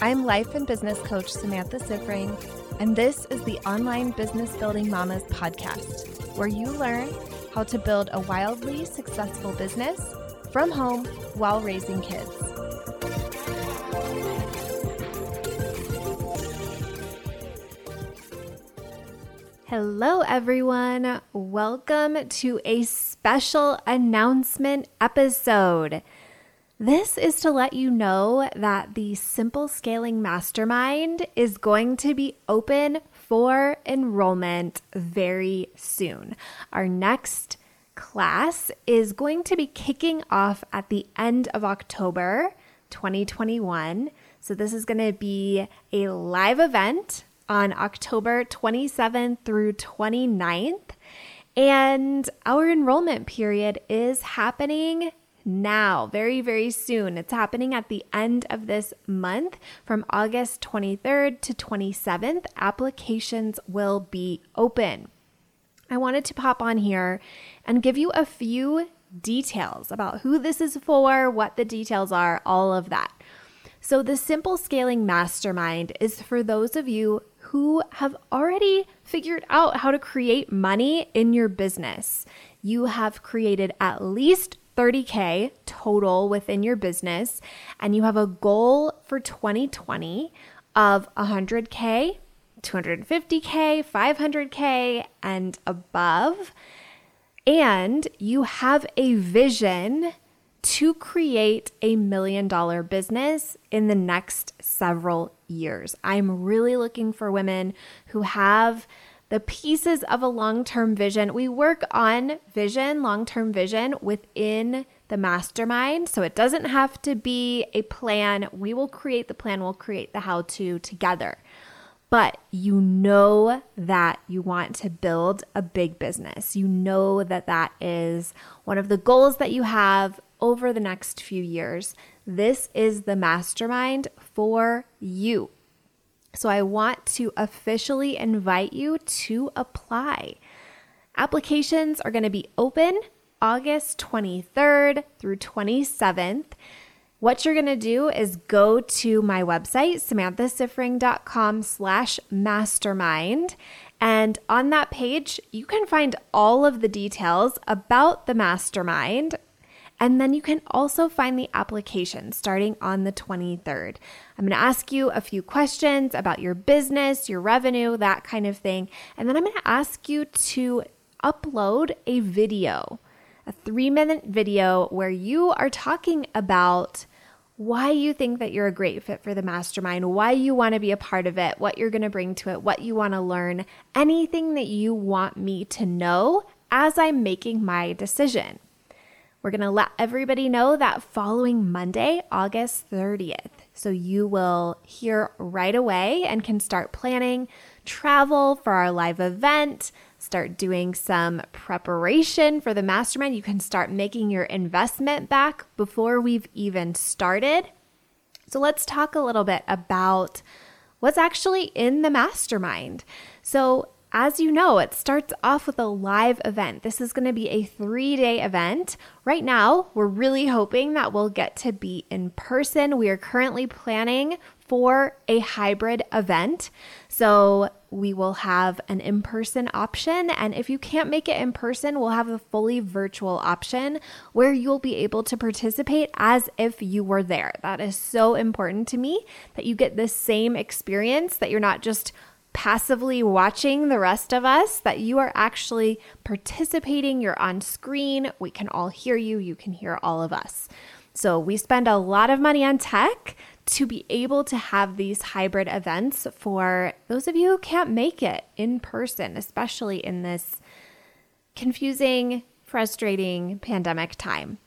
I'm life and business coach Samantha Siffring, and this is the Online Business Building Mamas podcast, where you learn how to build a wildly successful business from home while raising kids. Hello, everyone. Welcome to a special announcement episode. This is to let you know that the Simple Scaling Mastermind is going to be open for enrollment very soon. Our next class is going to be kicking off at the end of October 2021. So, this is going to be a live event on October 27th through 29th. And our enrollment period is happening now, very, very soon. It's happening at the end of this month from August 23rd to 27th. Applications will be open. I wanted to pop on here and give you a few details about who this is for, what the details are, all of that. So, the Simple Scaling Mastermind is for those of you who have already figured out how to create money in your business. You have created at least 30K total within your business, and you have a goal for 2020 of 100K, 250K, 500K, and above, and you have a vision to create a million dollar business in the next several years. I'm really looking for women who have the pieces of a long term vision. We work on vision, long term vision within the mastermind. So it doesn't have to be a plan. We will create the plan, we'll create the how to together. But you know that you want to build a big business. You know that that is one of the goals that you have over the next few years. This is the mastermind for you. So I want to officially invite you to apply. Applications are going to be open August 23rd through 27th. What you're going to do is go to my website, samanthasiffring.com slash mastermind. And on that page, you can find all of the details about the mastermind, and then you can also find the application starting on the 23rd. I'm going to ask you a few questions about your business, your revenue, that kind of thing. And then I'm going to ask you to upload a video, a three minute video where you are talking about why you think that you're a great fit for the mastermind, why you want to be a part of it, what you're going to bring to it, what you want to learn, anything that you want me to know as I'm making my decision. We're going to let everybody know that following Monday, August 30th. So you will hear right away and can start planning travel for our live event, start doing some preparation for the mastermind. You can start making your investment back before we've even started. So let's talk a little bit about what's actually in the mastermind. So, as you know, it starts off with a live event. This is going to be a three day event. Right now, we're really hoping that we'll get to be in person. We are currently planning for a hybrid event. So we will have an in person option. And if you can't make it in person, we'll have a fully virtual option where you'll be able to participate as if you were there. That is so important to me that you get the same experience, that you're not just passively watching the rest of us, that you are actually participating, you're on screen, we can all hear you, you can hear all of us. So, we spend a lot of money on tech to be able to have these hybrid events for those of you who can't make it in person, especially in this confusing, frustrating pandemic time.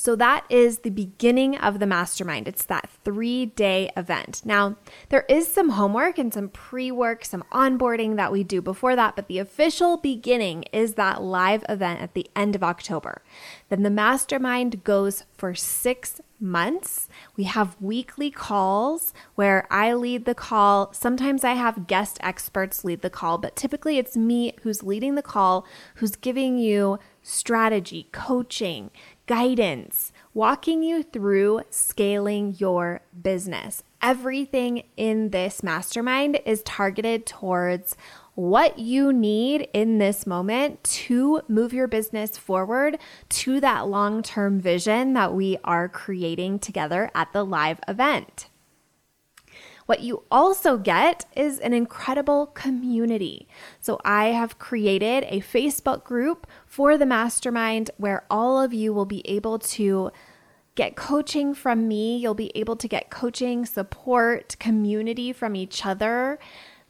So that is the beginning of the mastermind. It's that three day event. Now, there is some homework and some pre work, some onboarding that we do before that, but the official beginning is that live event at the end of October. Then the mastermind goes for six months. We have weekly calls where I lead the call. Sometimes I have guest experts lead the call, but typically it's me who's leading the call, who's giving you strategy, coaching, guidance, walking you through scaling your business. everything in this mastermind is targeted towards what you need in this moment to move your business forward to that long term vision that we are creating together at the live event. What you also get is an incredible community. So, I have created a Facebook group for the mastermind where all of you will be able to get coaching from me. You'll be able to get coaching, support, community from each other.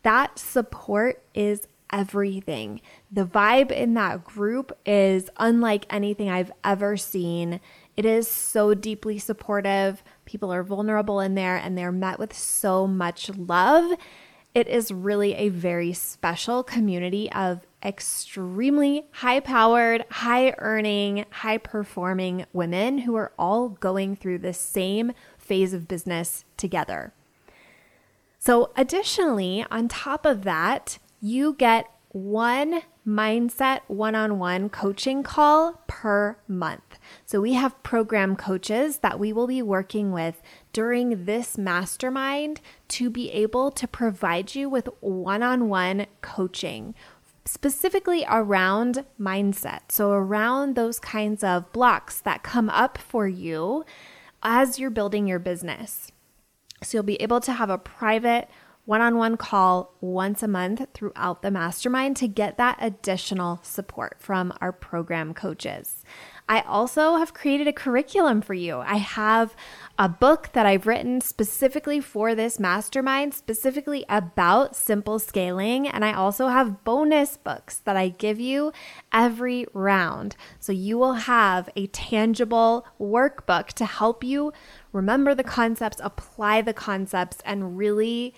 That support is everything. The vibe in that group is unlike anything I've ever seen. It is so deeply supportive. People are vulnerable in there and they're met with so much love. It is really a very special community of extremely high powered, high earning, high performing women who are all going through the same phase of business together. So, additionally, on top of that, you get one mindset one on one coaching call per month. So, we have program coaches that we will be working with during this mastermind to be able to provide you with one on one coaching specifically around mindset. So, around those kinds of blocks that come up for you as you're building your business. So you'll be able to have a private one on one call once a month throughout the mastermind to get that additional support from our program coaches. I also have created a curriculum for you. I have a book that I've written specifically for this mastermind, specifically about simple scaling. And I also have bonus books that I give you every round. So you will have a tangible workbook to help you remember the concepts, apply the concepts, and really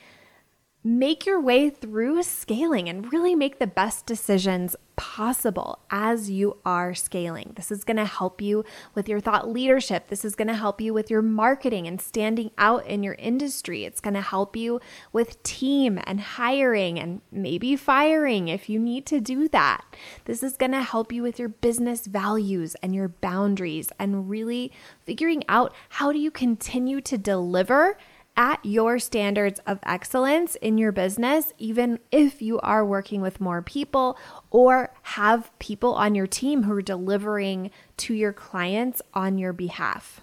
make your way through scaling and really make the best decisions possible as you are scaling. This is going to help you with your thought leadership. This is going to help you with your marketing and standing out in your industry. It's going to help you with team and hiring and maybe firing if you need to do that. This is going to help you with your business values and your boundaries and really figuring out how do you continue to deliver at your standards of excellence in your business, even if you are working with more people or have people on your team who are delivering to your clients on your behalf.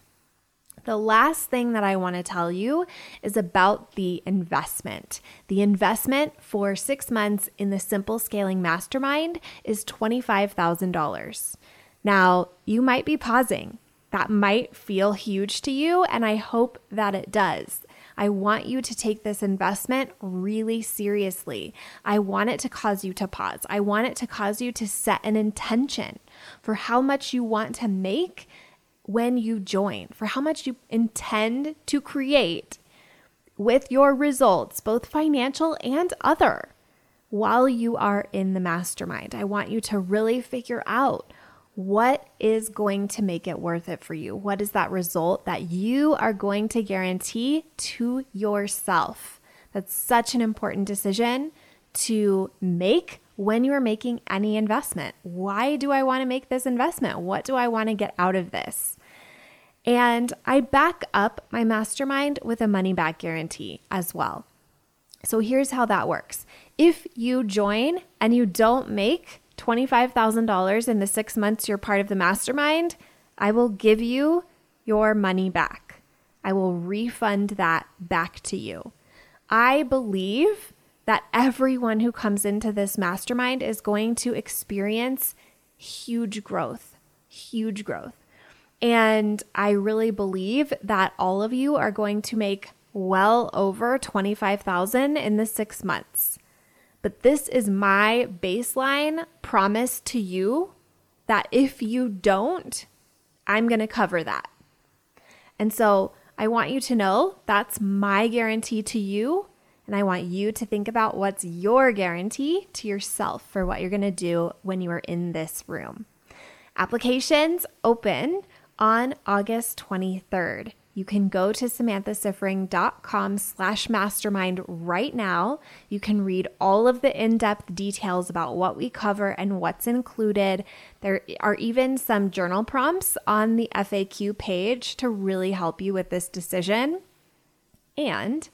The last thing that I want to tell you is about the investment. The investment for six months in the Simple Scaling Mastermind is $25,000. Now, you might be pausing. That might feel huge to you, and I hope that it does. I want you to take this investment really seriously. I want it to cause you to pause. I want it to cause you to set an intention for how much you want to make when you join, for how much you intend to create with your results, both financial and other, while you are in the mastermind. I want you to really figure out what is going to make it worth it for you? What is that result that you are going to guarantee to yourself? That's such an important decision to make when you are making any investment. Why do I want to make this investment? What do I want to get out of this? And I back up my mastermind with a money back guarantee as well. So here's how that works. If you join and you don't make $25,000 in the six months you're part of the mastermind, I will give you your money back. I will refund that back to you. I believe that everyone who comes into this mastermind is going to experience huge growth, huge growth. And I really believe that all of you are going to make well over 25,000 in the 6 months. But this is my baseline promise to you that if you don't, I'm going to cover that. And so I want you to know that's my guarantee to you. And I want you to think about what's your guarantee to yourself for what you're going to do when you are in this room. Applications open on August 23rd. You can go to samanthasiffring.com slash mastermind right now. You can read all of the in-depth details about what we cover and what's included. There are even some journal prompts on the FAQ page to really help you with this decision. And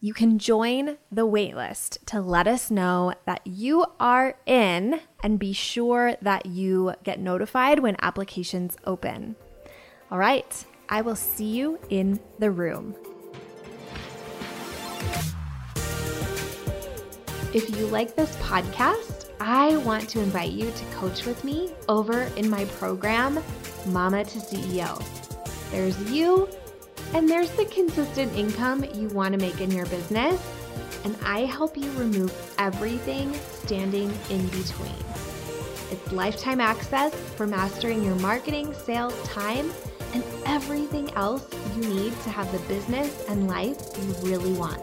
you can join the waitlist to let us know that you are in and be sure that you get notified when applications open. All right, I will see you in the room. If you like this podcast, I want to invite you to coach with me over in my program, Mama to CEO. There's you and there's the consistent income you want to make in your business, and I help you remove everything standing in between. It's lifetime access for mastering your marketing, sales, time, and everything else you need to have the business and life you really want.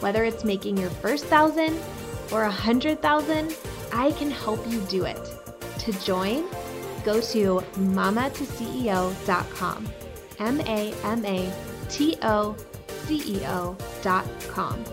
Whether it's making your first thousand or a hundred thousand, I can help you do it. To join, go to mamatoceo.com. M A M A T O C E O dot com.